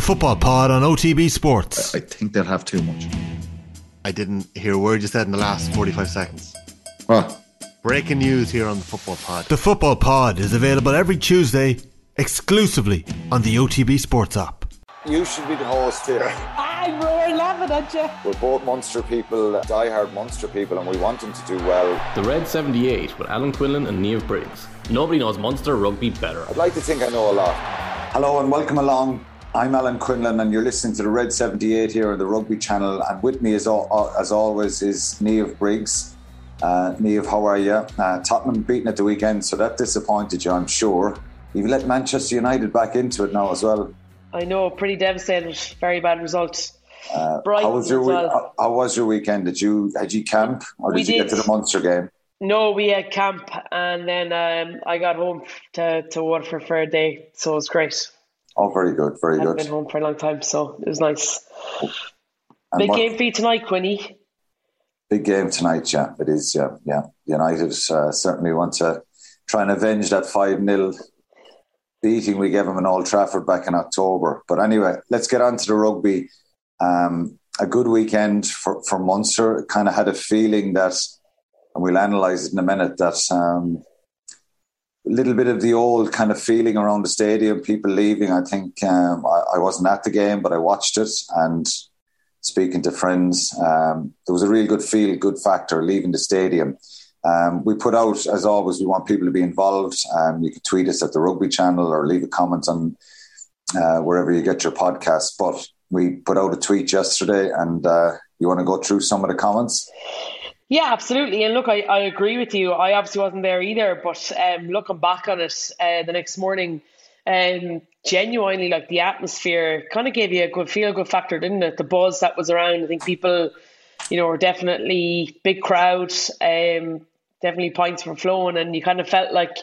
The Football Pod on OTB Sports. I think they'll have too much. I didn't hear a word you said in the last 45 seconds. What? Breaking news here on the Football Pod. The Football Pod is available every Tuesday exclusively on the OTB Sports app. You should be the host here. I'm we're laughing at you. We're both Munster people, die-hard Munster people, and we want them to do well. The Red 78 with Alan Quinlan and Niamh Briggs. Nobody knows Munster rugby better. I'd like to think I know a lot. Hello and welcome along. I'm Alan Quinlan, and you're listening to the Red 78 here on the Rugby Channel. And with me, as, al- as always, is Niamh Briggs. Uh, Niamh, how are you? Uh, Tottenham beaten at the weekend, so that disappointed you, I'm sure. You've let Manchester United back into it now as well. I know, pretty devastated. Very bad result. Uh, Brighton how was your week- well. how, was your weekend? Did you had you camp or did We you get to the Munster game? No, we had camp, and then um, I got home to, to Waterford for a day, so it was great. Oh, very good, very I haven't good. been home for a long time, so it was nice. And Big what- game for you tonight, Quinny. Big game tonight, yeah. It is, yeah, yeah. United uh, certainly want to try and avenge that 5 0 beating we gave them in Old Trafford back in October. But anyway, let's get on to the rugby. Um, a good weekend for, for Munster. Kind of had a feeling that, and we'll analyse it in a minute, that um, little bit of the old kind of feeling around the stadium, people leaving. I think um, I, I wasn't at the game, but I watched it and speaking to friends, um, there was a real good feel, good factor leaving the stadium. Um, we put out, as always, we want people to be involved. Um, you can tweet us at the Rugby Channel or leave a comment on uh, wherever you get your podcast. But we put out a tweet yesterday, and uh, you want to go through some of the comments? Yeah, absolutely. And look, I, I agree with you. I obviously wasn't there either, but um, looking back on it uh, the next morning, um, genuinely, like the atmosphere kind of gave you a good feel good factor, didn't it? The buzz that was around. I think people, you know, were definitely big crowd. Um, definitely points were flowing, and you kind of felt like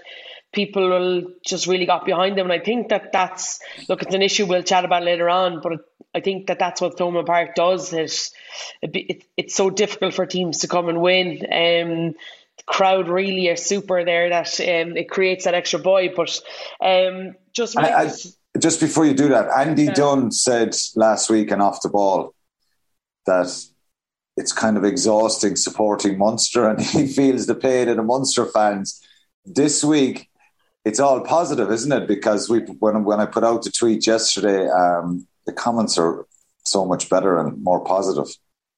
people just really got behind them. And I think that that's look, it's an issue we'll chat about later on, but I think that that's what Thomond Park does. It, it, it's so difficult for teams to come and win. Um, the crowd really are super there that um, it creates that extra boy. But um, just I, I, just before you do that, Andy Yeah. Dunn said last week and off the ball that it's kind of exhausting supporting Munster, and he feels the pain of the Munster fans. This week, it's all positive, isn't it? Because we when when I put out the tweet yesterday, um, the comments are so much better and more positive.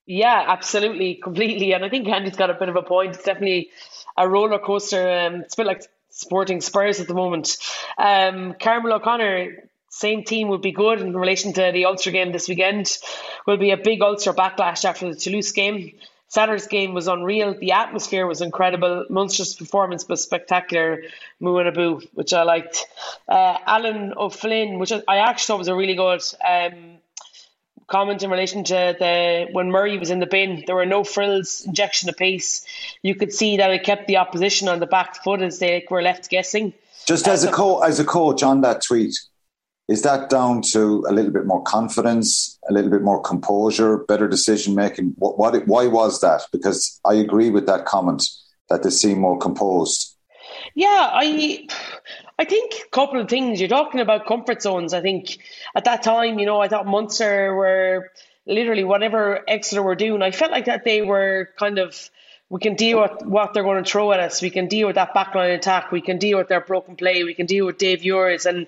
Yeah, absolutely, completely. And I think Andy's got a bit of a point. It's definitely a roller coaster. Um, it's a bit like sporting Spurs at the moment. Um, Carmel O'Connor, same team would be good in relation to the Ulster game this weekend. Will be a big Ulster backlash after the Toulouse game. Saturday's game was unreal. The atmosphere was incredible. Munster's performance was spectacular. Moo and a boo, which I liked. Uh, Alan O'Flynn, which I actually thought was a really good um, comment in relation to the when Murray was in the bin. There were no frills, injection of pace. You could see that it kept the opposition on the back foot as they were left guessing. Just as a co- as a coach on that tweet, is that down to a little bit more confidence, a little bit more composure, better decision making? What, what why was that? Because I agree with that comment that they seem more composed. Yeah, I I think a couple of things. You're talking about comfort zones. I think at that time, you know, I thought Munster were literally whatever Exeter were doing. I felt like that they were kind of we can deal with what they're going to throw at us. We can deal with that backline attack. We can deal with their broken play. We can deal with Dave Ewers. And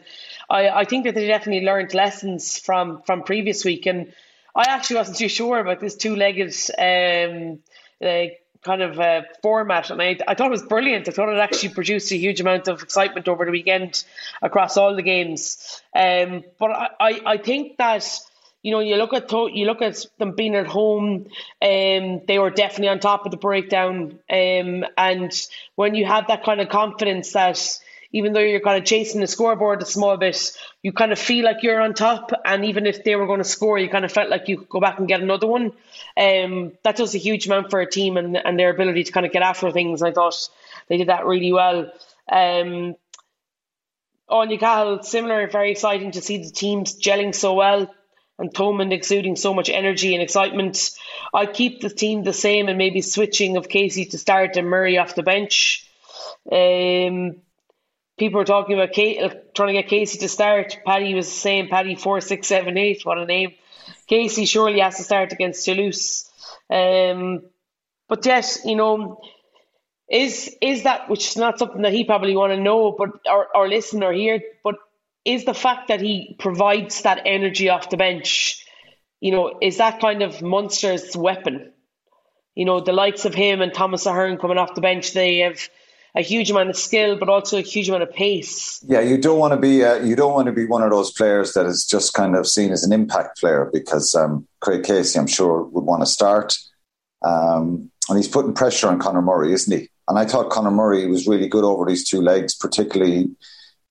I, I think that they definitely learned lessons from from previous week. And I actually wasn't too sure about this two-legged um, uh, kind of uh, format, and I, I thought it was brilliant. I thought it actually produced a huge amount of excitement over the weekend across all the games. Um, but I, I, I think that you know you look at you look at them being at home, um, they were definitely on top of the breakdown, um, and when you have that kind of confidence that even though you're kind of chasing the scoreboard a small bit, you kind of feel like you're on top. And even if they were going to score, you kind of felt like you could go back and get another one. Um, that does a huge amount for a team and, and their ability to kind of get after things. I thought they did that really well. Um, on Newcastle, similar, very exciting to see the teams gelling so well and Thomond exuding so much energy and excitement. I'd keep the team the same and maybe switching of Casey to start and Murray off the bench. Um, people are talking about Kate, trying to get Casey to start. Paddy was saying Paddy four six seven eight. What a name! Casey surely has to start against Toulouse. Um, but yes, you know, is is that which is not something that he probably want to know, but or, or listen or hear, but is the fact that he provides that energy off the bench, you know, is that kind of Munster's weapon? You know, the likes of him and Thomas Ahern coming off the bench, they have a huge amount of skill, but also a huge amount of pace. Yeah, you don't want to be uh, you don't want to be one of those players that is just kind of seen as an impact player because um, Craig Casey, I'm sure, would want to start, um, and he's putting pressure on Conor Murray, isn't he? And I thought Conor Murray was really good over these two legs, particularly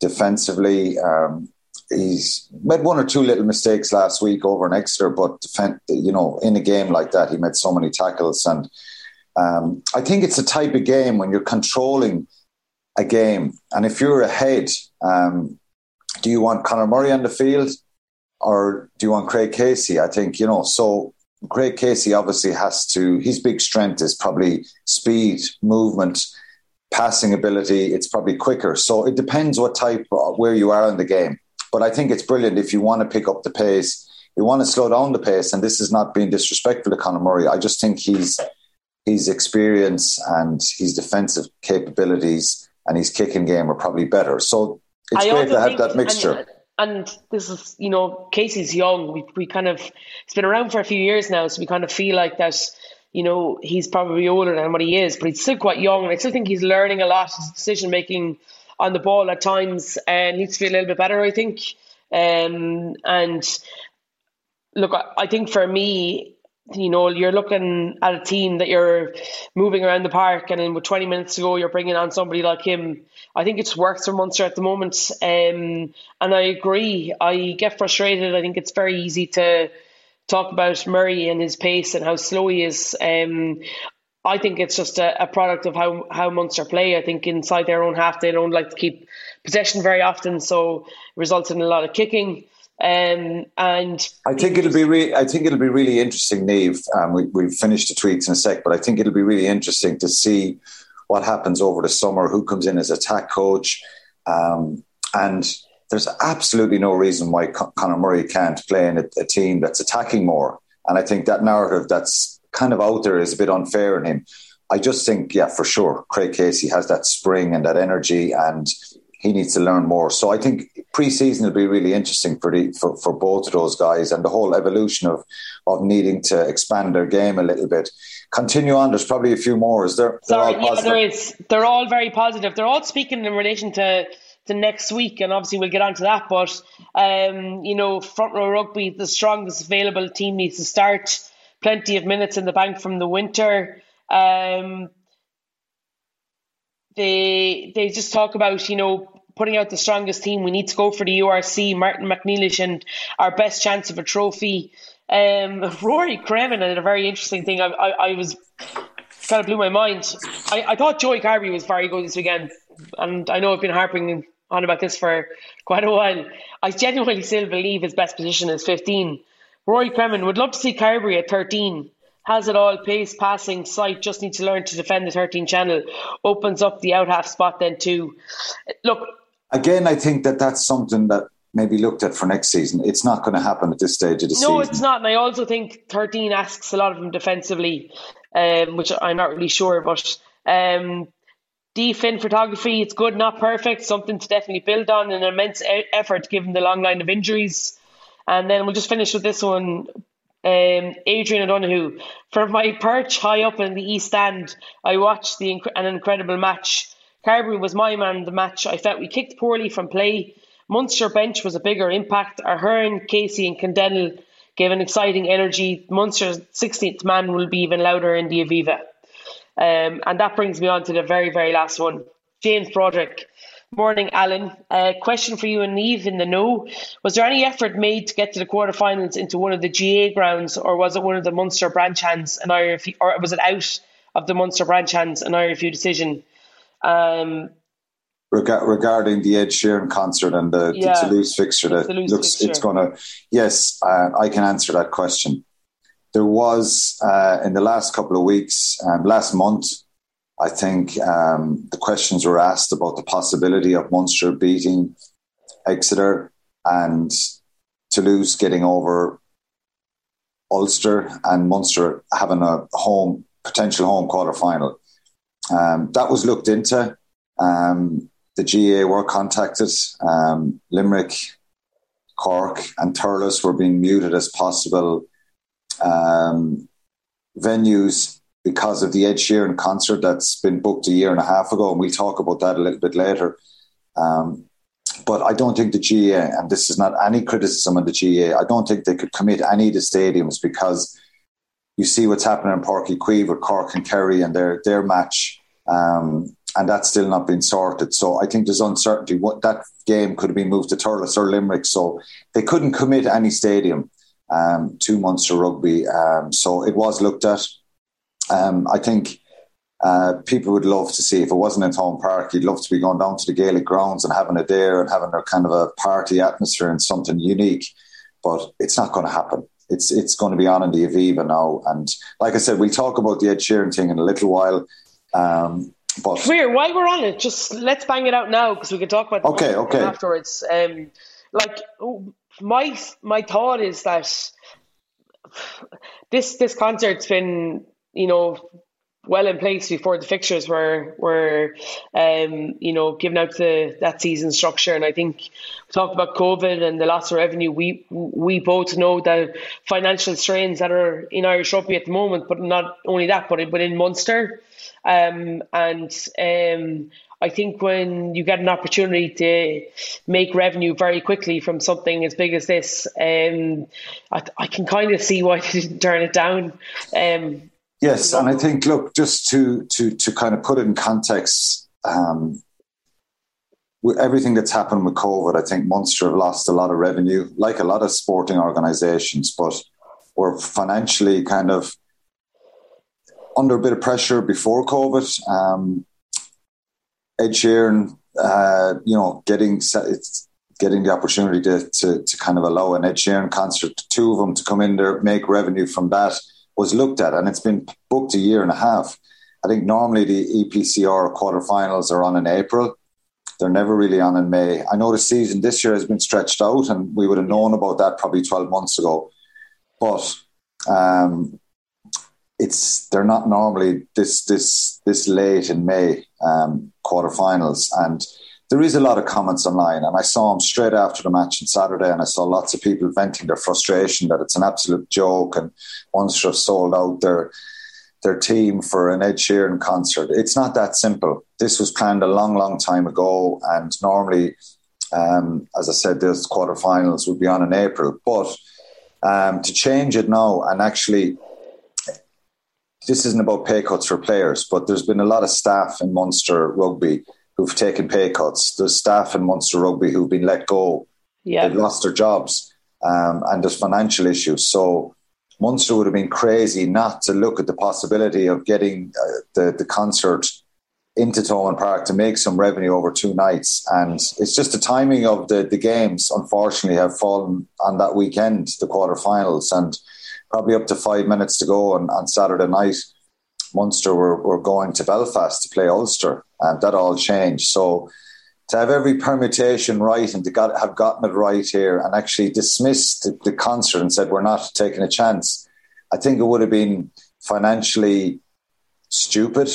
defensively. Um, he's made one or two little mistakes last week over an Exeter, but defend, you know, in a game like that, he made so many tackles and um, I think it's a type of game when you're controlling a game, and if you're ahead, um, do you want Conor Murray on the field or do you want Craig Casey? I think you know. So Craig Casey obviously has to. His big strength is probably speed, movement, passing ability. It's probably quicker. So it depends what type, uh, where you are in the game. But I think it's brilliant if you want to pick up the pace. You want to slow down the pace, and this is not being disrespectful to Conor Murray. I just think he's his experience and his defensive capabilities and his kicking game are probably better. So it's I great to have that mixture. And, and, this is, you know, Casey's young. We, we kind of, it's been around for a few years now, so we kind of feel like that, you know, he's probably older than what he is, but he's still quite young. And I still think he's learning a lot. His decision making on the ball at times and uh, needs to be a little bit better, I think. Um, and look, I, I think for me, you know, you're looking at a team that you're moving around the park, and then with 20 minutes to go, you're bringing on somebody like him. I think it's worked for Munster at the moment, um, and I agree. I get frustrated. I think it's very easy to talk about Murray and his pace and how slow he is. Um, I think it's just a, a, product of how, how Munster play. I think inside their own half, they don't like to keep possession very often, so it results in a lot of kicking. Um, and I think it'll be re- I think it'll be really interesting, Niamh. Um, we we finished the tweets in a sec, but I think it'll be really interesting to see what happens over the summer. Who comes in as attack coach, um, and there's absolutely no reason why Con- Conor Murray can't play in a, a team that's attacking more. And I think that narrative that's kind of out there is a bit unfair in him. I just think, yeah, for sure, Craig Casey has that spring and that energy, and he needs to learn more. So I think pre-season will be really interesting for the for, for both of those guys and the whole evolution of of needing to expand their game a little bit. Continue on. There's probably a few more. Is there? Sorry, yeah, there is. They're all very positive. They're all speaking in relation to to next week, and obviously we'll get on to that. But um, you know, front row rugby, the strongest available team needs to start. Plenty of minutes in the bank from the winter. Um, they they just talk about you know putting out the strongest team. We need to go for the URC, Martin McNeilish, and our best chance of a trophy. Um, Rory Cremin did a very interesting thing. I, I, I was kind of blew my mind. I, I thought Joey Carbery was very good this weekend, and I know I've been harping on about this for quite a while. I genuinely still believe his best position is 15. Rory Cremin would love to see Carbery at 13 has it all, pace, passing, sight, just needs to learn to defend the 13 channel, opens up the out half spot then too. Look. Again, I think that that's something that maybe looked at for next season. It's not going to happen at this stage of the no, season. No, it's not. And I also think 13 asks a lot of him defensively, um, which I'm not really sure. But um, D-fin photography, it's good, not perfect. Something to definitely build on. An immense effort given the long line of injuries. And then we'll just finish with this one um, Adrian O'Donoghue. From my perch high up in the East Stand, I watched the inc- an incredible match. Carbery was my man in the match. I felt we kicked poorly from play. Munster bench was a bigger impact. Ahern, Casey, and Kendall gave an exciting energy. Munster's 16th man will be even louder in the Aviva. Um, and that brings me on to the very, very last one. James Broderick. Morning, Alan. Uh, question for you and Niamh in the know. Was there any effort made to get to the quarterfinals into one of the GA grounds, or was it one of the Munster branch hands and IRFU, or was it out of the Munster branch hands and IRFU decision? Um, Reg- regarding the Ed Sheeran concert and the, yeah, the Toulouse fixture, that Toulouse looks fixture. it's going to. Yes, uh, I can answer that question. There was uh, in the last couple of weeks, um, last month, I think um, the questions were asked about the possibility of Munster beating Exeter and Toulouse getting over Ulster and Munster having a home potential home quarter final. Um, that was looked into. Um, the GAA were contacted. Um, Limerick, Cork, and Thurles were being muted as possible um, venues because of the Ed Sheeran concert that's been booked a year and a half ago, and we'll talk about that a little bit later. Um, but I don't think the GAA, and this is not any criticism of the GAA, I don't think they could commit any of the stadiums because you see what's happening in Uí Chaoimh with Cork and Kerry and their their match, um, and that's still not been sorted. So I think there's uncertainty. What that game could have been moved to Thurles or Limerick, so they couldn't commit any stadium um, to Munster Rugby. Um, so it was looked at. Um, I think uh, people would love to see if it wasn't in Thomond Park, you'd love to be going down to the Gaelic grounds and having it there and having a kind of a party atmosphere and something unique. But it's not going to happen. It's it's going to be on in the Aviva now. And like I said, we'll talk about the Ed Sheeran thing in a little while. Um, but Weird. While we're on it, just let's bang it out now because we can talk about okay, okay. afterwards. Um, like my my thought is that this this concert's been you know well in place before the fixtures were were um, you know given out to that season structure. And I think we talked about COVID and the loss of revenue. We we both know the financial strains that are in Irish rugby at the moment, but not only that, but but in Munster. Um, and um, I think when you get an opportunity to make revenue very quickly from something as big as this, um, I, I can kind of see why they didn't turn it down. Um, Yes, and I think look just to to to kind of put it in context. Um, with everything that's happened with COVID, I think Munster have lost a lot of revenue, like a lot of sporting organisations, but were financially kind of under a bit of pressure before COVID. Um, Ed Sheeran, uh, you know, getting getting the opportunity to, to, to kind of allow an Ed Sheeran concert, two of them to come in there, make revenue from that was looked at, and it's been booked a year and a half. I think normally the EPCR quarterfinals are on in April. They're never really on in May. I know the season this year has been stretched out, and we would have known about that probably 12 months ago. But um, it's they're not normally this this this late in May um, quarterfinals, and there is a lot of comments online, and I saw them straight after the match on Saturday, and I saw lots of people venting their frustration that it's an absolute joke, and Munster have sold out their their team for an Ed Sheeran concert. It's not that simple. This was planned a long, long time ago, and normally, um, as I said, those quarterfinals would be on in April. But um, to change it now and actually, this isn't about pay cuts for players, but there's been a lot of staff in Munster rugby who've taken pay cuts. There's staff in Munster Rugby who've been let go. Yeah. They've lost their jobs. Um, and there's financial issues. So Munster would have been crazy not to look at the possibility of getting uh, the, the concert into Thomond Park to make some revenue over two nights. And it's just the timing of the, the games, unfortunately, have fallen on that weekend, the quarterfinals, and probably up to five minutes to go on, on Saturday night. Munster were, were going to Belfast to play Ulster, and that all changed. So to have every permutation right and to got, have gotten it right here and actually dismissed the, the concert and said we're not taking a chance, I think it would have been financially stupid.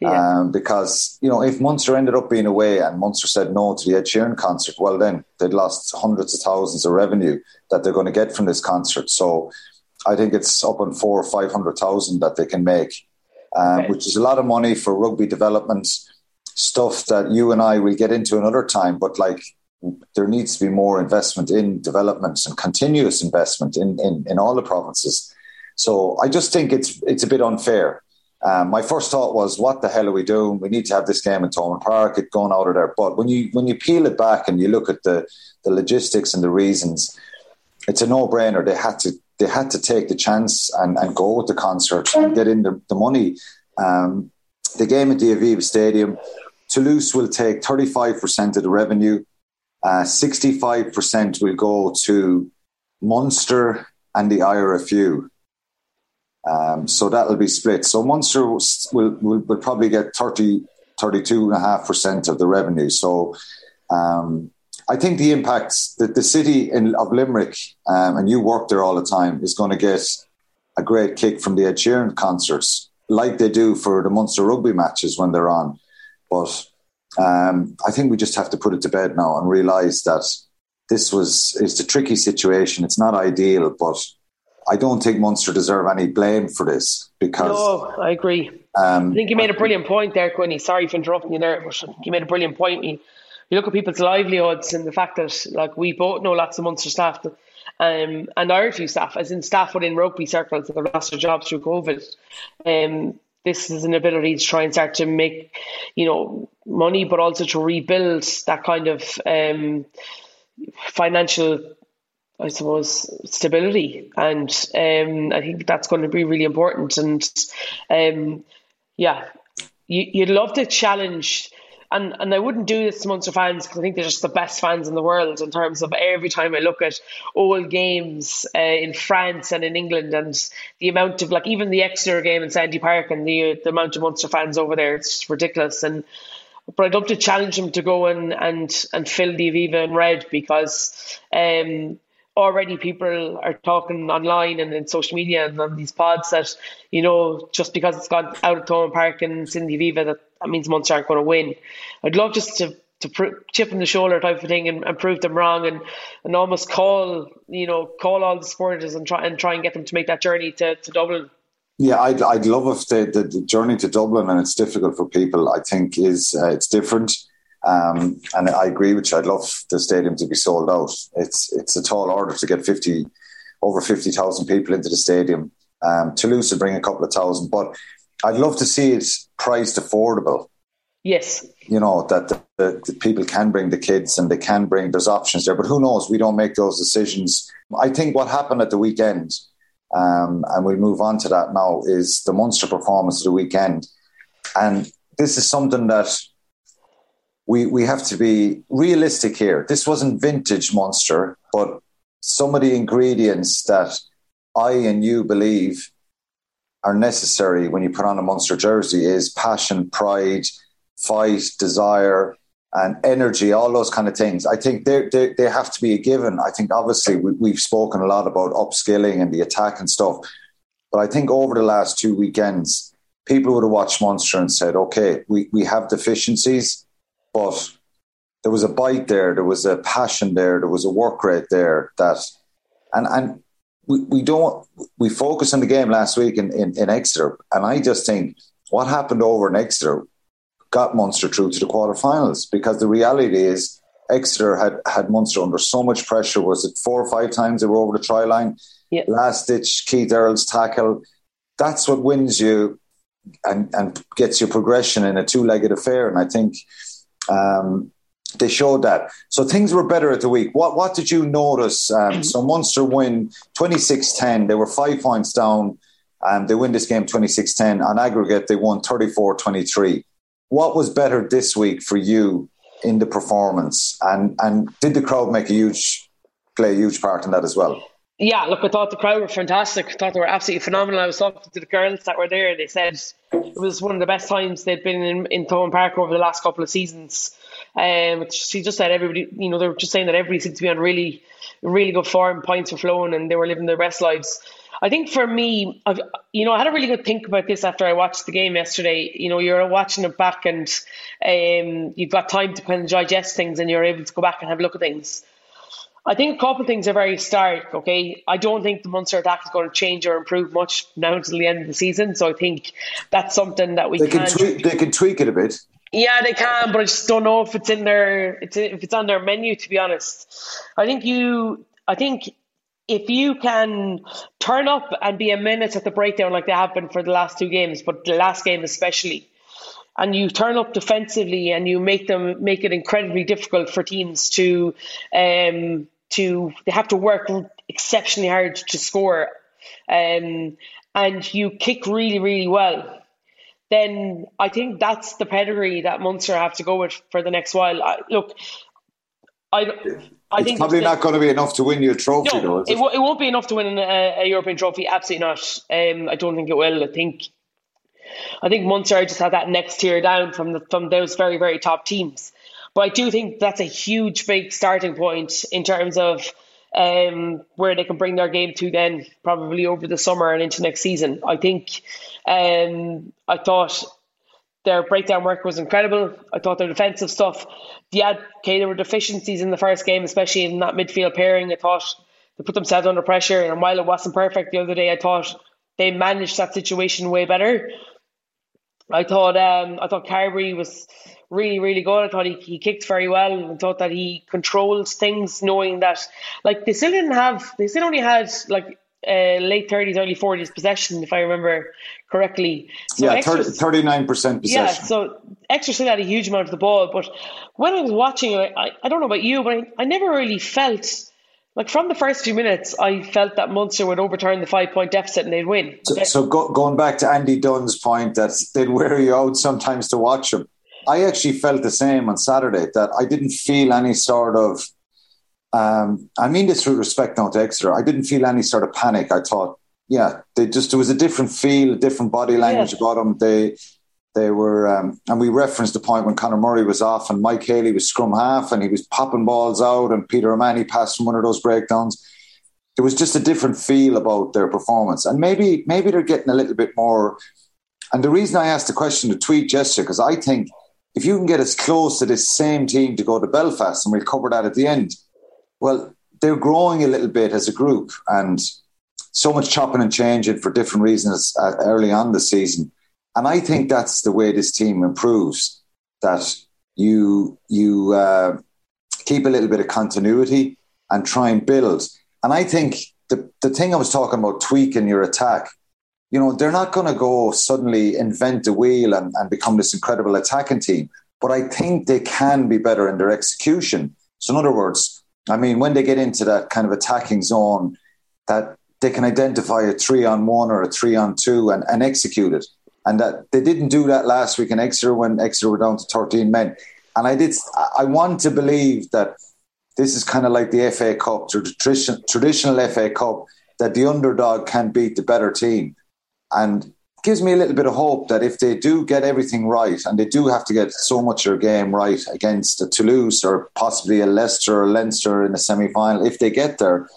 Yeah. Um, because you know, if Munster ended up being away and Munster said no to the Ed Sheeran concert, well, then they'd lost hundreds of thousands of revenue that they're going to get from this concert. So, I think it's up on four or five hundred thousand that they can make um, okay. which is a lot of money for rugby development stuff that you and I will get into another time. But like, there needs to be more investment in development and continuous investment in, in, in all the provinces. So I just think it's it's a bit unfair. Um, my first thought was, what the hell are we doing? We need to have this game in Thomond Park, it going out of there. But when you when you peel it back and you look at the the logistics and the reasons, it's a no brainer. They had to they had to take the chance and, and go with the concert and get in the, the money. Um, the game at the Aviva Stadium, Toulouse will take 35% of the revenue. Uh, 65% will go to Munster and the IRFU. Um, so that'll be split. So Munster will, will, will probably get 30, 32.5% of the revenue. So um, I think the impacts that the city in, of Limerick, um, and you work there all the time, is going to get a great kick from the Ed Sheeran concerts, like they do for the Munster rugby matches when they're on. But um, I think we just have to put it to bed now and realise that this was it's a tricky situation. It's not ideal, but I don't think Munster deserve any blame for this because. No, I agree. Um, I think you made a brilliant point there, Quinny. Sorry for interrupting you there, but you made a brilliant point. You look at people's livelihoods and the fact that, like, we both know lots of Munster staff um, and Irish staff, as in staff within rugby circles that have lost their jobs through COVID. Um, this is an ability to try and start to make, you know, money, but also to rebuild that kind of um, financial I suppose stability, and um, I think that's going to be really important. And um, yeah, you, would love to challenge, and and I wouldn't do this to Munster fans because I think they're just the best fans in the world in terms of every time I look at old games uh, in France and in England, and the amount of like even the Exeter game in Sandy Park and the the amount of Munster fans over there, it's ridiculous. And but I'd love to challenge them to go and and and fill the Aviva in red because um, already people are talking online and in social media and on these pods that you know just because it's gone out of Thomond Park and Cindy Viva that that means Munster aren't going to win. I'd love just to to pr- chip in the shoulder type of thing and, and prove them wrong and, and almost call you know call all the supporters and try and try and get them to make that journey to, to Dublin. Yeah, I'd, I'd love if the, the, the journey to Dublin and it's difficult for people. I think is uh, it's different. Um, and I agree with you. I'd love the stadium to be sold out. It's it's a tall order to get fifty over fifty thousand people into the stadium. Um, Toulouse would bring a couple of thousand, but I'd love to see it priced affordable. Yes, you know that the, the, the people can bring the kids and they can bring. There's options there, but who knows? We don't make those decisions. I think what happened at the weekend, um, and we'll move on to that now, is the Munster performance of the weekend, and this is something that we we have to be realistic here. This wasn't vintage Munster, but some of the ingredients that I and you believe are necessary when you put on a Munster jersey is passion, pride, fight, desire, and energy, all those kind of things. I think they they have to be a given. I think obviously we, we've spoken a lot about upskilling and the attack and stuff, but I think over the last two weekends, people would have watched Munster and said, "Okay, we we have deficiencies." but there was a bite there, there was a passion there, there was a work rate there that, and and we, we don't we focus on the game last week in, in, in Exeter, and I just think what happened over in Exeter got Munster through to the quarterfinals because the reality is Exeter had had Munster under so much pressure. Was it four or five times they were over the try line? Yep. Last ditch Keith Earls tackle. That's what wins you and and gets your progression in a two legged affair. And I think um, they showed that. So things were better at the week. What what did you notice? Um, so Munster win 26-10. They were five points down. and they win this game 26-10. On aggregate, they won 34-23. What was better this week for you in the performance? And and did the crowd make a huge play a huge part in that as well? Yeah, look, I thought the crowd were fantastic. I thought they were absolutely phenomenal. I was talking to the girls that were there. They said it was one of the best times they'd been in, in Thomond Park over the last couple of seasons. Um, she just said everybody, you know, they were just saying that everybody seemed to be on really, really good form. Points were flowing, and they were living their best lives. I think for me, I've, you know, I had a really good think about this after I watched the game yesterday. You know, you're watching it back, and um, you've got time to kind of digest things, and you're able to go back and have a look at things. I think a couple of things are very stark. Okay, I don't think the Munster attack is going to change or improve much now until the end of the season. So I think that's something that we they can, can tweak, they can tweak it a bit. Yeah, they can, but I just don't know if it's in their it's if it's on their menu. To be honest, I think you. I think if you can turn up and be a minute at the breakdown like they have been for the last two games, but the last game especially, and you turn up defensively and you make them make it incredibly difficult for teams to um, to they have to work exceptionally hard to score, um, and you kick really really well. Then I think that's the pedigree that Munster have to go with for the next while. I, look, I I it's think probably the- not going to be enough to win you a trophy, though. No, Is it, it? it won't be enough to win a, a European trophy. Absolutely not. Um, I don't think it will. I think, I think Munster just had that next tier down from the, from those very very top teams. But I do think that's a huge big starting point in terms of um, where they can bring their game to then probably over the summer and into next season. I think um, I thought their breakdown work was incredible. I thought their defensive stuff, yeah, okay, there were deficiencies in the first game, especially in that midfield pairing. I thought they put themselves under pressure, and while it wasn't perfect the other day, I thought they managed that situation way better. I thought um, I thought Carbery was really really good. I thought he, he kicked very well. I thought that he controls things, knowing that like they still didn't have they still only had like uh, late thirties, early forties possession, if I remember correctly. So yeah, Exeter- 39% possession. yeah, so Exeter still had a huge amount of the ball, but when I was watching, I, I, I don't know about you, but I, I never really felt like from the first few minutes, I felt that Munster would overturn the five point deficit and they'd win. So, so go, going back to Andy Dunn's point that they'd wear you out sometimes to watch them. I actually felt the same on Saturday that I didn't feel any sort of. Um, I mean this with respect now to Exeter. I didn't feel any sort of panic. I thought, yeah, they just there was a different feel, a different body language Yeah. about them. They they were, um, and we referenced the point when Conor Murray was off and Mike Haley was scrum half and he was popping balls out and Peter O'Mahony passed from one of those breakdowns there was just a different feel about their performance. And maybe maybe they're getting a little bit more. And the reason I asked the question to tweet yesterday, because I think if you can get as close to this same team to go to Belfast, and we'll cover that at the end, well, they're growing a little bit as a group. And so much chopping and changing for different reasons uh, early on the season. And I think that's the way this team improves. That you you uh, keep a little bit of continuity and try and build. And I think the, the thing I was talking about tweaking your attack, you know, they're not going to go suddenly invent the wheel and, and become this incredible attacking team. But I think they can be better in their execution. So, in other words, I mean, when they get into that kind of attacking zone, that they can identify a three on one or a three on two and, and execute it. And that they didn't do that last week in Exeter when Exeter were down to 13 men. And I did, I want to believe that this is kind of like the FA Cup, the tradition, traditional FA Cup, that the underdog can beat the better team. And gives me a little bit of hope that if they do get everything right, and they do have to get so much of their game right against a Toulouse or possibly a Leicester or Leinster in the semi final, if they get there,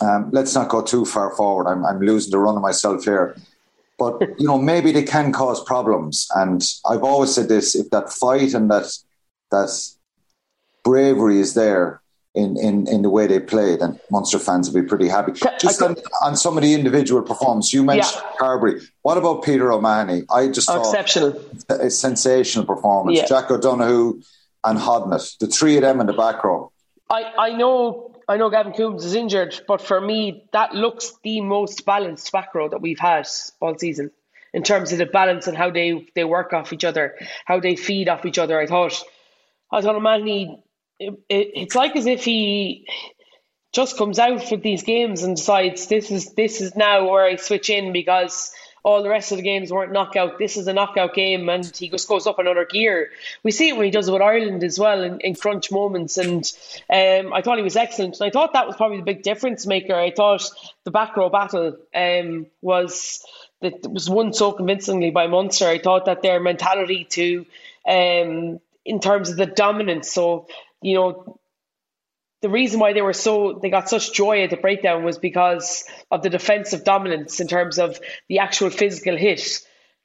um, let's not go too far forward. I'm, I'm losing the run of myself here. But, you know, maybe they can cause problems. And I've always said this if that fight and that, that bravery is there in, in, in the way they played, and Munster fans will be pretty happy. Just on, on some of the individual performance, you mentioned Yeah. Carbery. What about Peter O'Mahony? I just Oh, thought exceptional. a sensational performance. Yeah. Jack O'Donoghue and Hodnett, the three of them in the back row. I, I know I know Gavin Coombs is injured, but for me that looks the most balanced back row that we've had all season in terms of the balance and how they, they work off each other, how they feed off each other. I thought I thought O'Mahony it, it, it's like as if he just comes out for these games and decides this is this is now where I switch in because all the rest of the games weren't knockout. This is a knockout game, and he just goes up another gear. We see it when he does it with Ireland as well in, in crunch moments, and um, I thought he was excellent. And I thought that was probably the big difference maker. I thought the back row battle um, was that was won so convincingly by Munster. I thought that their mentality to um, in terms of the dominance. So you know the reason why they were so they got such joy at the breakdown was because of the defensive dominance in terms of the actual physical hit.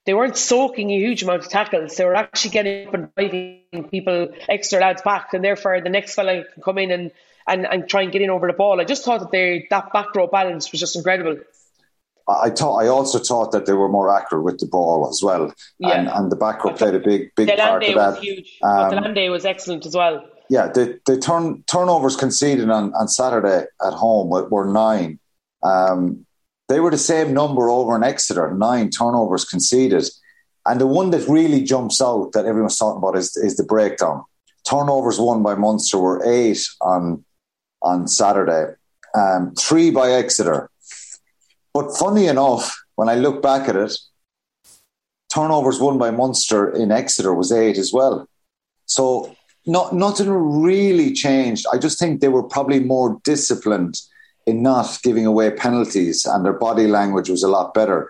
They weren't soaking a huge amount of tackles. They were actually getting up and driving people, extra lads back, and therefore the next fella can come in and, and, and try and get in over the ball. I just thought that they that back row balance was just incredible. I thought. I also thought that they were more accurate with the ball as well, Yeah. and, and the back row played a big, big part de Allende of was that. huge. Um, de Allende was excellent as well. Yeah, the, the turn turnovers conceded on, on Saturday at home were, nine. Um, they were the same number over in Exeter, nine turnovers conceded. And the one that really jumps out that everyone's talking about is, is the breakdown. Turnovers won by Munster were eight on on Saturday, um, three by Exeter. But funny enough, when I look back at it, turnovers won by Munster in Exeter was eight as well. So not nothing really changed. I just think they were probably more disciplined in not giving away penalties, and their body language was a lot better.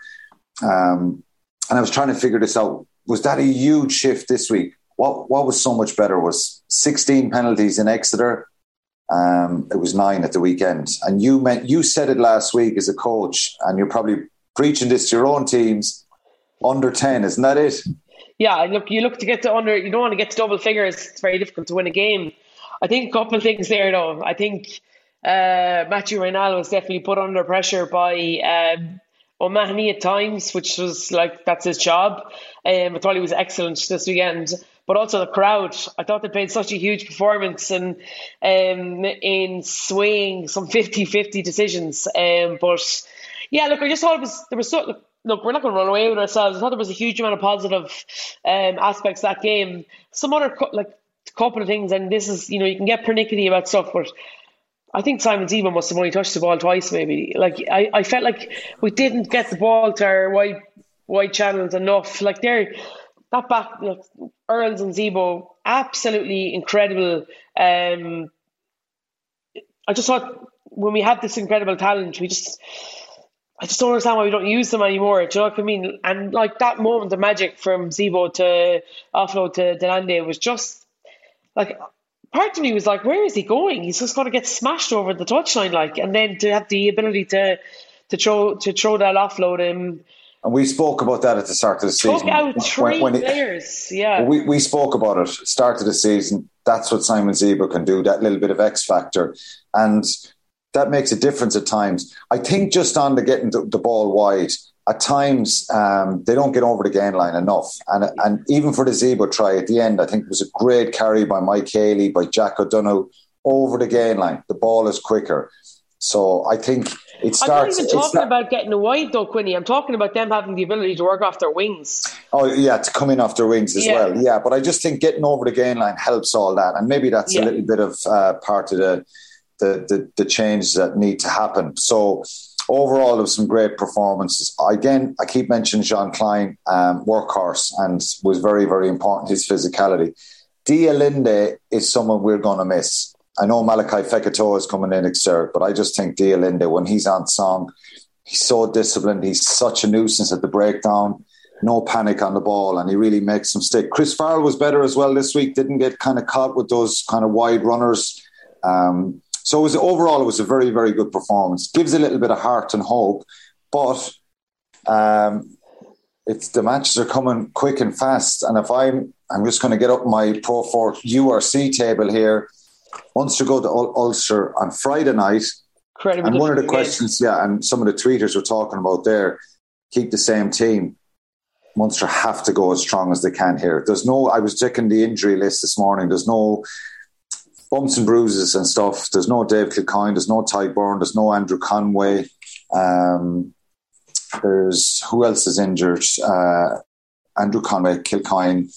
Um, and I was trying to figure this out. Was that a huge shift this week? What what was so much better was 16 penalties in Exeter. Um, it was nine at the weekend, and you meant you said it last week as a coach, and you're probably preaching this to your own teams. Under 10, isn't that it? Yeah, look, you look to get to under, you don't want to get to double figures. It's very difficult to win a game. I think a couple of things there, though. I think uh, Mathieu Raynal was definitely put under pressure by um, O'Mahony at times, which was like that's his job. Um, I thought he was excellent this weekend, but also the crowd. I thought they played such a huge performance and um, in swaying some 50-50 decisions. Um, but yeah, look, I just thought it was there was so. Look, look, we're not going to run away with ourselves. I thought there was a huge amount of positive um, aspects that game. Some other like couple of things, and this is you know you can get pernickety about stuff, but I think Simon Zebo must have only touched the ball twice, maybe. Like I, I felt like we didn't get the ball to our wide wide channels enough. Like they're that back, like Earls and Zebo, absolutely incredible. Um, I just thought when we had this incredible talent, we just I just don't understand why we don't use them anymore. Do you know what I mean? And like that moment of magic from Zebo to offload to de Allende was just like part of me was like, where is he going? He's just going to get smashed over the touchline, like, and then to have the ability to to throw to throw that offload in. And we spoke about that at the start of the season. Took out three when, when players, it, yeah. We, we spoke about it start of the season. That's what Simon Zebo can do. That little bit of X factor, and that makes a difference at times. I think just on the getting the, the ball wide, at times um, they don't get over the gain line enough. And and even for the Zebo try at the end, I think it was a great carry by Mike Haley, by Jack O'Donoghue over the gain line. The ball is quicker. So I think it starts. I'm not even talking about getting a wide though, Quinny. I'm talking about them having the ability to work off their wings. Oh yeah, to come in off their wings as yeah. well. Yeah, but I just think getting over the gain line helps all that, and maybe that's yeah. a little bit of uh, part of the the, the, the changes that need to happen. So overall, there some great performances. Again, I keep mentioning Jean Kleyn, um, workhorse, and was very, very important, his physicality. de Allende is someone we're going to miss. I know Malakai Fekitoa is coming in year, but I just think de Allende, when he's on song, he's so disciplined. He's such a nuisance at the breakdown. No panic on the ball, and he really makes them stick. Chris Farrell was better as well this week. Didn't get kind of caught with those kind of wide runners. Um, so it was overall, it was a very, very good performance. Gives a little bit of heart and hope, but um, it's the matches are coming quick and fast. And if I'm, I'm just going to get up my Pro for URC table here. Munster go to Ul- Ulster on Friday night. and one of the questions, game. yeah, and some of the tweeters were talking about there, keep the same team. Munster have to go as strong as they can here. There's no, I was checking the injury list this morning. There's no bumps and bruises and stuff. There's no Dave Kilcoyne, there's no Tadhg Beirne, there's no Andrew Conway. Um, there's who else is injured? Uh, Andrew Conway, Kilcoyne,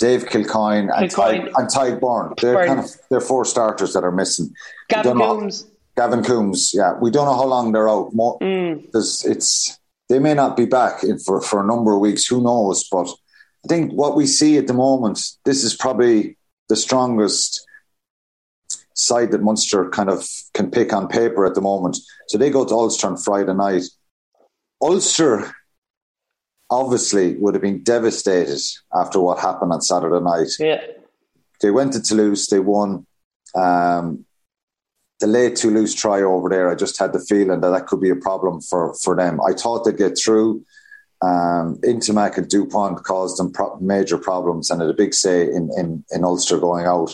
Dave Kilcoyne, and Tadhg, and Tadhg Beirne. They're Beirne. kind of they're four starters that are missing. Gavin Coombs. Know, Gavin Coombs, yeah. We don't know how long they're out. More, mm. It's they may not be back for, for a number of weeks. Who knows? But I think what we see at the moment, this is probably the strongest side that Munster kind of can pick on paper at the moment. So they go to Ulster on Friday night. Ulster obviously would have been devastated after what happened on Saturday night. Yeah. They went to Toulouse, they won. Um, the late Toulouse try over there, I just had the feeling that that could be a problem for, for them. I thought they'd get through. Um, Ntamack and Dupont caused them pro- major problems and had a big say in, in, in Ulster going out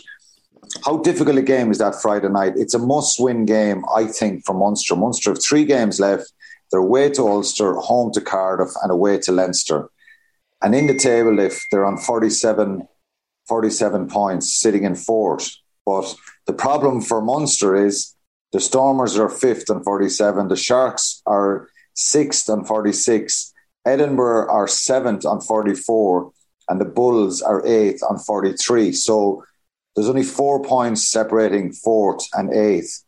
how difficult a game is that Friday night? It's a must-win game, I think, for Munster. Munster have three games left. They're away to Ulster, home to Cardiff, and away to Leinster. And in the table, if they're on 47, 47 points, sitting in fourth. But the problem for Munster is the Stormers are fifth and 47. The Sharks are sixth and 46. Edinburgh are seventh on 44. And the Bulls are eighth on 43. So there's only four points separating fourth and eighth.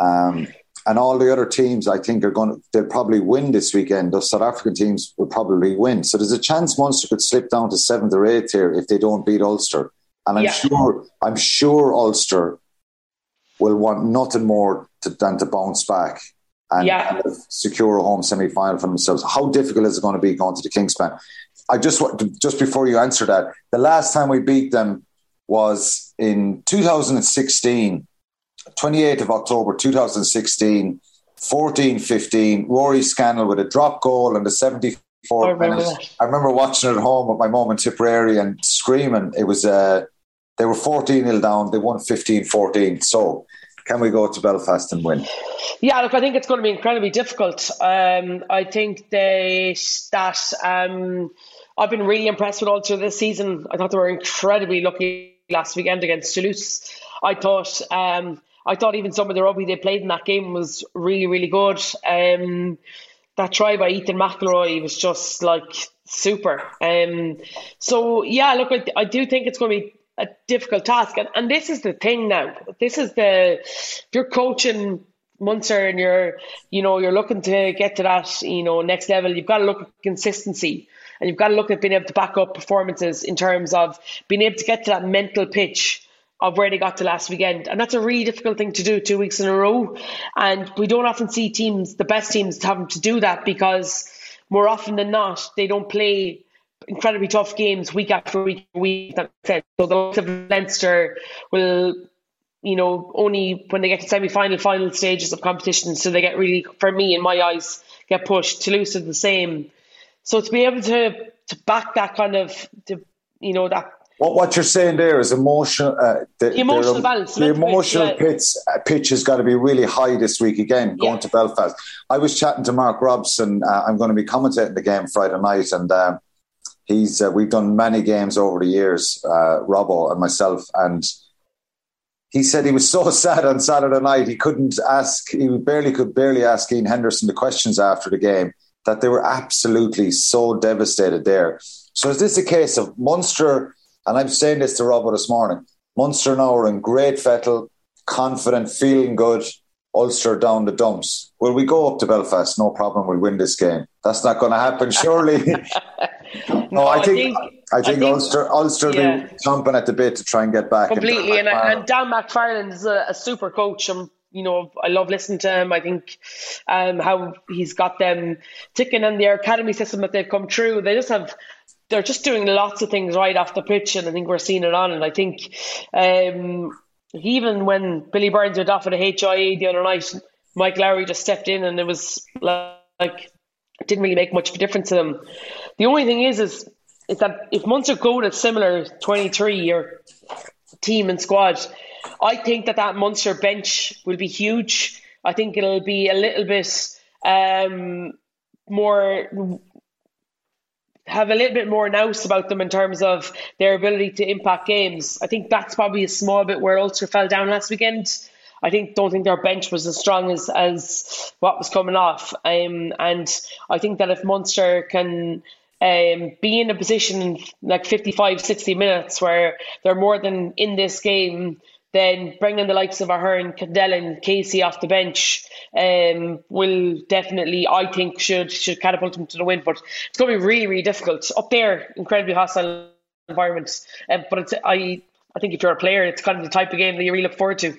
Um, and all the other teams, I think, are going to, they'll probably win this weekend. The South African teams will probably win. So there's a chance Munster could slip down to seventh or eighth here if they don't beat Ulster and I'm Yeah. sure I'm sure Ulster will want nothing more to, than to bounce back and Yeah. secure a home semi final for themselves. How difficult is it going to be going to the Kingspan? I just want just before you answer that, the last time we beat them was in 2016, 28th of October 2016, 14-15. Rory Scannell with a drop goal and the 74th I remember minute. that. I remember watching it at home with my mum in Tipperary and screaming. It was uh, they were 14 nil down. They won 15-14. So can we go to Belfast and win? Yeah, look, I think it's going to be incredibly difficult. Um, I think they that um, I've been really impressed with Ulster this season. I thought they were incredibly lucky last weekend against Toulouse. I thought um, I thought even some of the rugby they played in that game was really really good. Um, that try by Ethan McIlroy was just like super. Um, so yeah, look, I, I do think it's going to be a difficult task, and, and this is the thing now. This is the if you're coaching Munster and you're you know you're looking to get to that you know next level. You've got to look at consistency. And you've got to look at being able to back up performances in terms of being able to get to that mental pitch of where they got to last weekend. And that's a really difficult thing to do two weeks in a row. And we don't often see teams, the best teams, having to do that because more often than not, they don't play incredibly tough games week after week week. That. So the likes of Leinster will, you know, only when they get to semi final, final stages of competition, so they get really, for me, in my eyes, get pushed. Toulouse is the same. So to be able to to back that kind of, to, you know, that What, what you're saying there is emotional. Uh, the, The emotional the- balance, The emotional yeah. pitch, uh, pitch has got to be really high this week again, going Yeah. to Belfast. I was chatting to Mark Robson. Uh, I'm going to be commentating the game Friday night, and um, he's uh, we've done many games over the years, uh, Robbo and myself, and he said he was so sad on Saturday night he couldn't ask, he barely could barely ask Iain Henderson the questions after the game that they were absolutely so devastated there. So is this a case of Munster? And I'm saying this to Robert this morning. Munster now are in great fettle, confident, feeling good. Ulster down the dumps. Will we go up to Belfast? No problem. We'll win this game. That's not going to happen, surely. no, I I think, think- I think, I think- Ulster Ulster yeah. will be chomping at the bit to try and get back. completely. the And, and Dan McFarland is a, a super coach. And, you know, I love listening to him. I think um, how he's got them ticking and their academy system that they've come through. They just have, they're just doing lots of things right off the pitch. And I think we're seeing it on. And I think um, even when Billy Burns went off at a HIA the other night, Mike Lowry just stepped in and it was like, like it didn't really make much of a difference to them. The only thing is, is is that if Munster go to similar twenty three year team and squad, I think that that Munster bench will be huge. I think it'll be a little bit um, more have a little bit more nous about them in terms of their ability to impact games. I think that's probably a small bit where Ulster fell down last weekend. I think don't think their bench was as strong as as what was coming off. Um, and I think that if Munster can um, be in a position like 55, 60 minutes where they're more than in this game, then bringing the likes of Ahern, and Casey off the bench um, will definitely, I think, should should catapult them to the win. But it's going to be really, really difficult up there. Incredibly hostile environments. Um, but I, I think if you're a player, it's kind of the type of game that you really look forward to.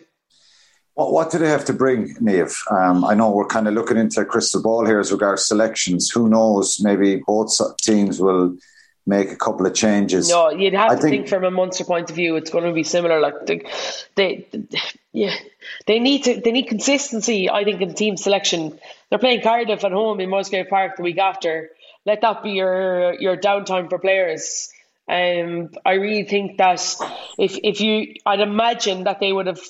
What, what do they have to bring, Niamh? Um, I know we're kind of looking into a crystal ball here as regards selections. Who knows? Maybe both teams will make a couple of changes. No, you'd have I to think- think, from a Munster point of view, it's going to be similar. Like they, they, yeah, they need to, they need consistency. I think in team selection, they're playing Cardiff at home in Musgrave Park the week after. Let that be your your downtime for players. Um, I really think that if if you, I'd imagine that they would have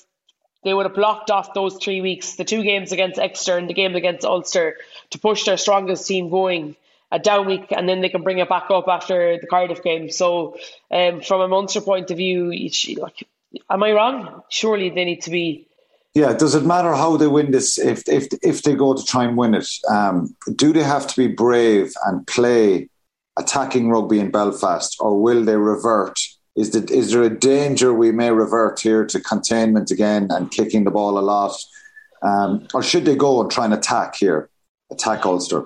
they would have blocked off those three weeks, the two games against Exeter and the game against Ulster, to push their strongest team going a down week, and then they can bring it back up after the Cardiff game. So, um, from a Munster point of view, like, am I wrong? Surely they need to be. Yeah, does it matter how they win this? If if if they go to try and win it, um, do they have to be brave and play attacking rugby in Belfast, or will they revert? Is the, is there a danger we may revert here to containment again and kicking the ball a lot, um, or should they go and try and attack here, attack Ulster?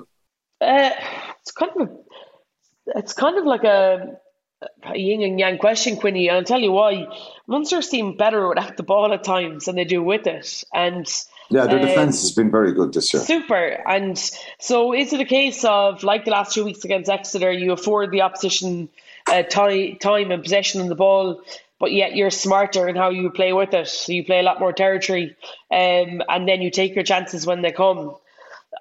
Uh, it's kind of a, it's kind of like a a yin and yang question, Quinny. And I'll tell you why. Munster seem better without the ball at times than they do with it. And yeah, their um, defence has been very good this year. Super. And so is it a case of, like the last two weeks against Exeter, you afford the opposition uh, time, time and possession on the ball, but yet you're smarter in how you play with it. So you play a lot more territory um, and then you take your chances when they come.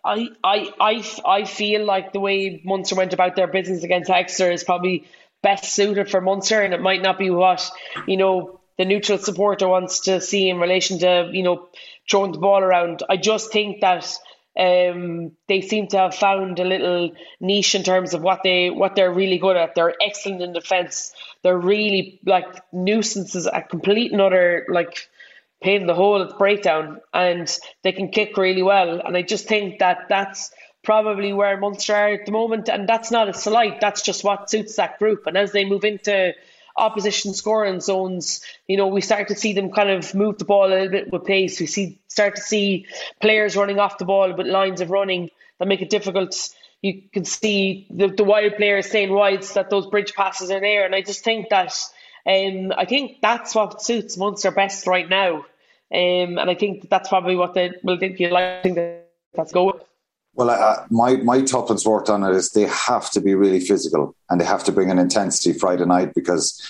I, I, I, I feel like the way Munster went about their business against Exeter is probably best suited for Munster, and it might not be what you know the neutral supporter wants to see in relation to you know throwing the ball around. I just think that um, they seem to have found a little niche in terms of what they what they're really good at. They're excellent in defence. They're really like nuisances, a complete another like pain in the hole at breakdown, and they can kick really well. And I just think that that's probably where Munster are at the moment, and that's not a slight. That's just what suits that group. And as they move into opposition scoring zones, you know, we start to see them kind of move the ball a little bit with pace. We see start to see players running off the ball with lines of running that make it difficult. You can see the, the wide players saying wide that those bridge passes are there. And I just think that um, I think that's what suits Munster best right now. Um, and I think that's probably what they will think you like. Let's go. Well, uh, my my tuppence worked on it is they have to be really physical and they have to bring an intensity Friday night because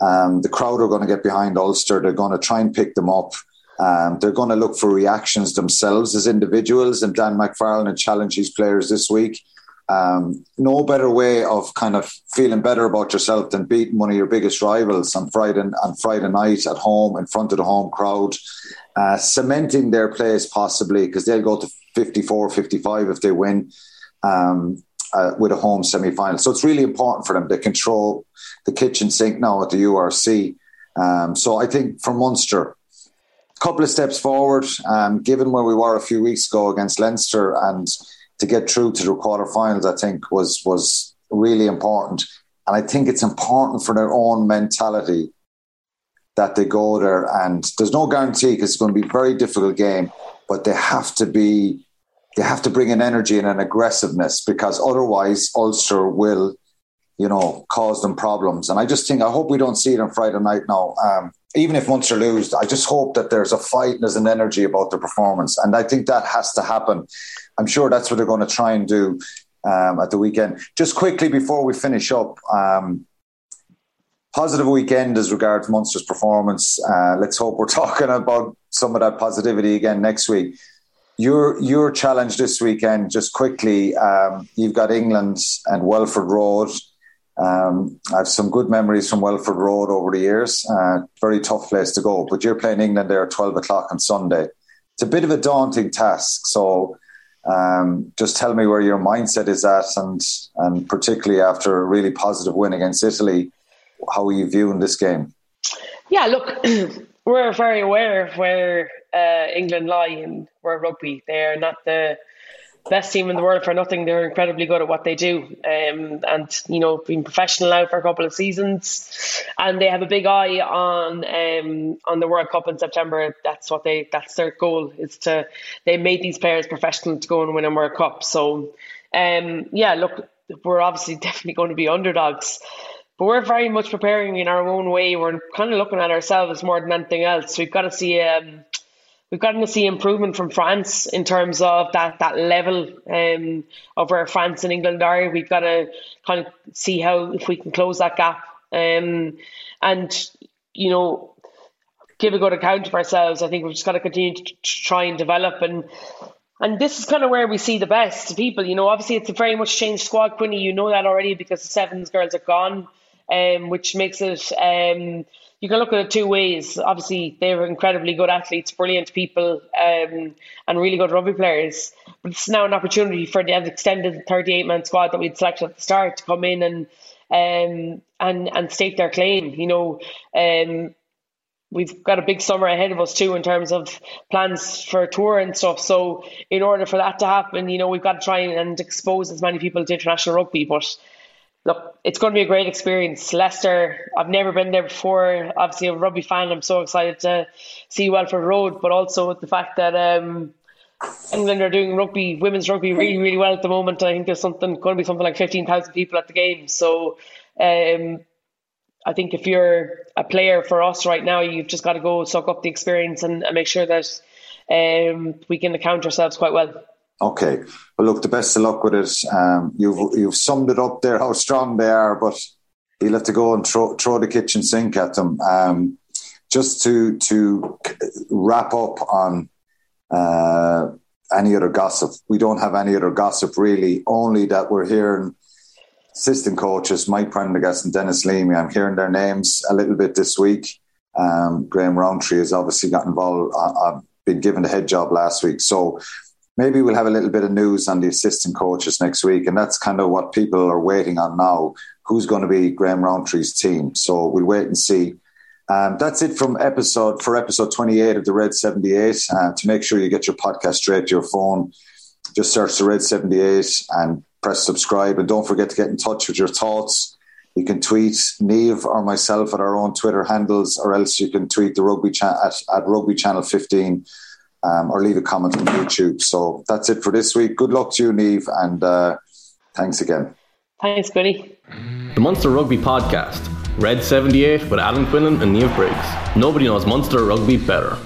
um, the crowd are going to get behind Ulster. They're going to try and pick them up. Um, they're going to look for reactions themselves as individuals. And Dan McFarland had challenged these players this week. Um, no better way of kind of feeling better about yourself than beating one of your biggest rivals on Friday on Friday night at home in front of the home crowd, uh, cementing their place possibly because they'll go to 54, 55 if they win um, uh, with a home semi final. So it's really important for them. to control the kitchen sink now at the URC. Um, so I think for Munster, a couple of steps forward, um, given where we were a few weeks ago against Leinster and to get through to the quarterfinals, I think was was really important. And I think it's important for their own mentality that they go there. And there's no guarantee because it's going to be a very difficult game but they have to be they have to bring an energy and an aggressiveness because otherwise Ulster will, you know, cause them problems. And I just think I hope we don't see it on Friday night now. Um, even if Munster lose, I just hope that there's a fight and there's an energy about the performance. And I think that has to happen. I'm sure that's what they're going to try and do um, at the weekend. Just quickly before we finish up, um, positive weekend as regards Munster's performance. Uh, let's hope we're talking about some of that positivity again next week. Your your challenge this weekend, just quickly, um, you've got England and Welford Road. Um, I have some good memories from Welford Road over the years. Uh, very tough place to go, but you're playing England there at 12 o'clock on Sunday. It's a bit of a daunting task. So um, just tell me where your mindset is at, and and particularly after a really positive win against Italy, how are you viewing this game? Yeah, look, we're very aware of where uh, England lie in world rugby. They're not the best team in the world for nothing. They're incredibly good at what they do, um, and you know, been professional now for a couple of seasons, and they have a big eye on um, on the World Cup in September. That's what they that's their goal is to they made these players professional to go and win a World Cup. So, um, yeah, look, we're obviously definitely going to be underdogs. But we're very much preparing in our own way. We're kind of looking at ourselves more than anything else. So we've got to see um, we've got to see improvement from France in terms of that that level um, of where France and England are. We've got to kind of see how if we can close that gap. Um, and you know, give a good account of ourselves. I think we've just got to continue to try and develop and. And this is kind of where we see the best people. You know, obviously it's a very much changed squad, Quinny. You know that already because the Sevens girls are gone um, which makes it. Um, you can look at it two ways. Obviously, they're incredibly good athletes, brilliant people, um, and really good rugby players. But it's now an opportunity for the extended 38 man squad that we'd selected at the start to come in and um, and and stake their claim. You know, um, we've got a big summer ahead of us too in terms of plans for tour and stuff. So in order for that to happen, you know, we've got to try and expose as many people to international rugby. But look, it's going to be a great experience. Leicester, I've never been there before. Obviously, a rugby fan. I'm so excited to see Welford Road, but also the fact that um, England are doing rugby, women's rugby, really, really well at the moment. I think there's something going to be something like fifteen thousand people at the game. So. Um, I think if you're a player for us right now, you've just got to go suck up the experience and, and make sure that um, we can account ourselves quite well. Okay. Well, look, the best of luck with it. Um, you've you've summed it up there how strong they are, but you'll have to go and throw, throw the kitchen sink at them. Um, just to to wrap up on uh, any other gossip, we don't have any other gossip really. Only that we're hearing assistant coaches Mike Prendergast and Denis Leamy. I'm hearing their names a little bit this week. Um, Graham Rowntree has obviously got involved. I've uh, uh, been given the head job last week, so maybe we'll have a little bit of news on the assistant coaches next week, and that's kind of what people are waiting on now. Who's going to be Graham Rowntree's team? So we'll wait and see. Um, that's it from episode for episode 28 of the Red 78. Uh, to make sure you get your podcast straight to your phone, just search the Red 78 and press subscribe. And don't forget to get in touch with your thoughts. You can tweet Niamh or myself at our own Twitter handles, or else you can tweet the rugby cha- at, at Rugby Channel 15 um, or leave a comment on YouTube. So that's it for this week. Good luck to you, Niamh, and uh, thanks again. Thanks, Billy. The Munster Rugby Podcast, Red 78 with Alan Quinlan and Niamh Briggs. Nobody knows Munster Rugby better.